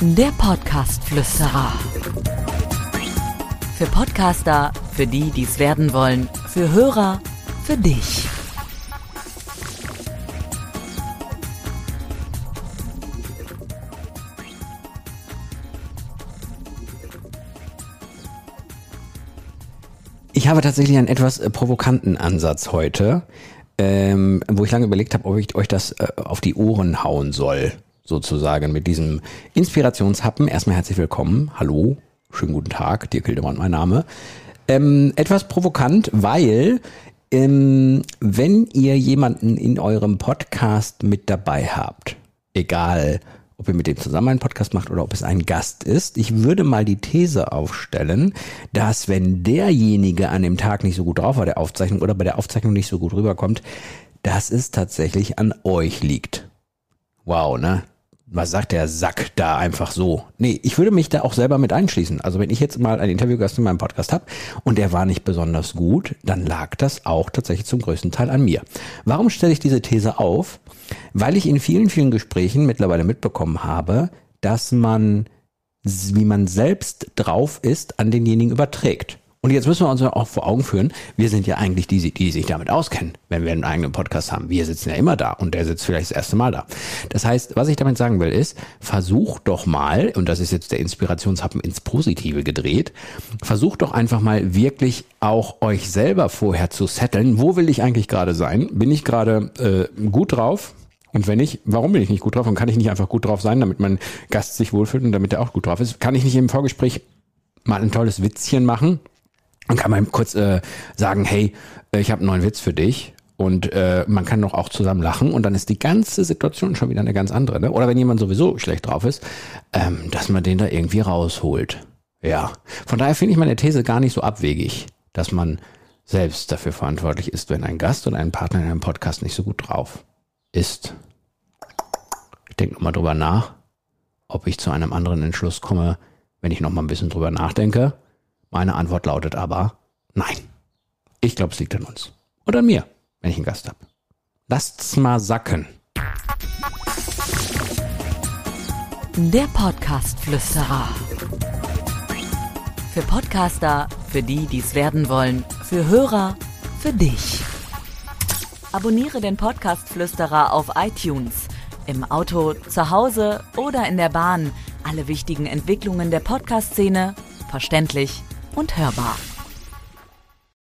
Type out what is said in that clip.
Der Podcast-Flüsterer. Für Podcaster, für die, die es werden wollen, für Hörer, für dich. Ich habe tatsächlich einen etwas provokanten Ansatz heute, ähm, wo ich lange überlegt habe, ob ich euch das äh, auf die Ohren hauen soll, sozusagen mit diesem Inspirationshappen. Erstmal herzlich willkommen. Hallo, schönen guten Tag, Dirk Hildebrand mein Name. Ähm, etwas provokant, weil ähm, wenn ihr jemanden in eurem Podcast mit dabei habt, egal ob ihr mit dem zusammen einen Podcast macht oder ob es ein Gast ist. Ich würde mal die These aufstellen, dass wenn derjenige an dem Tag nicht so gut drauf war, der Aufzeichnung oder bei der Aufzeichnung nicht so gut rüberkommt, dass es tatsächlich an euch liegt. Wow, ne? Was sagt der Sack da einfach so? Nee, ich würde mich da auch selber mit einschließen. Also wenn ich jetzt mal einen Interviewgast in meinem Podcast habe und der war nicht besonders gut, dann lag das auch tatsächlich zum größten Teil an mir. Warum stelle ich diese These auf? Weil ich in vielen, vielen Gesprächen mittlerweile mitbekommen habe, dass man, wie man selbst drauf ist, an denjenigen überträgt. Und jetzt müssen wir uns auch vor Augen führen, wir sind ja eigentlich die, die sich damit auskennen, wenn wir einen eigenen Podcast haben. Wir sitzen ja immer da und der sitzt vielleicht das erste Mal da. Das heißt, was ich damit sagen will, ist, versucht doch mal, und das ist jetzt der Inspirationshappen ins Positive gedreht, versucht doch einfach mal wirklich auch euch selber vorher zu setteln. Wo will ich eigentlich gerade sein? Bin ich gerade äh, gut drauf? Und wenn nicht, warum bin ich nicht gut drauf? Und kann ich nicht einfach gut drauf sein, damit mein Gast sich wohlfühlt und damit er auch gut drauf ist? Kann ich nicht im Vorgespräch mal ein tolles Witzchen machen? Dann kann man kurz äh, sagen, hey, äh, ich habe einen neuen Witz für dich. Und äh, man kann doch auch zusammen lachen und dann ist die ganze Situation schon wieder eine ganz andere. Ne? Oder wenn jemand sowieso schlecht drauf ist, ähm, dass man den da irgendwie rausholt. Ja. Von daher finde ich meine These gar nicht so abwegig, dass man selbst dafür verantwortlich ist, wenn ein Gast oder ein Partner in einem Podcast nicht so gut drauf ist. Ich denke nochmal drüber nach, ob ich zu einem anderen Entschluss komme, wenn ich nochmal ein bisschen drüber nachdenke. Meine Antwort lautet aber nein. Ich glaube, es liegt an uns. Oder an mir, wenn ich einen Gast habe. Lasst's mal sacken. Der Podcast-Flüsterer. Für Podcaster, für die, die es werden wollen, für Hörer, für dich. Abonniere den Podcast-Flüsterer auf iTunes, im Auto, zu Hause oder in der Bahn. Alle wichtigen Entwicklungen der Podcast-Szene verständlich und hörbar.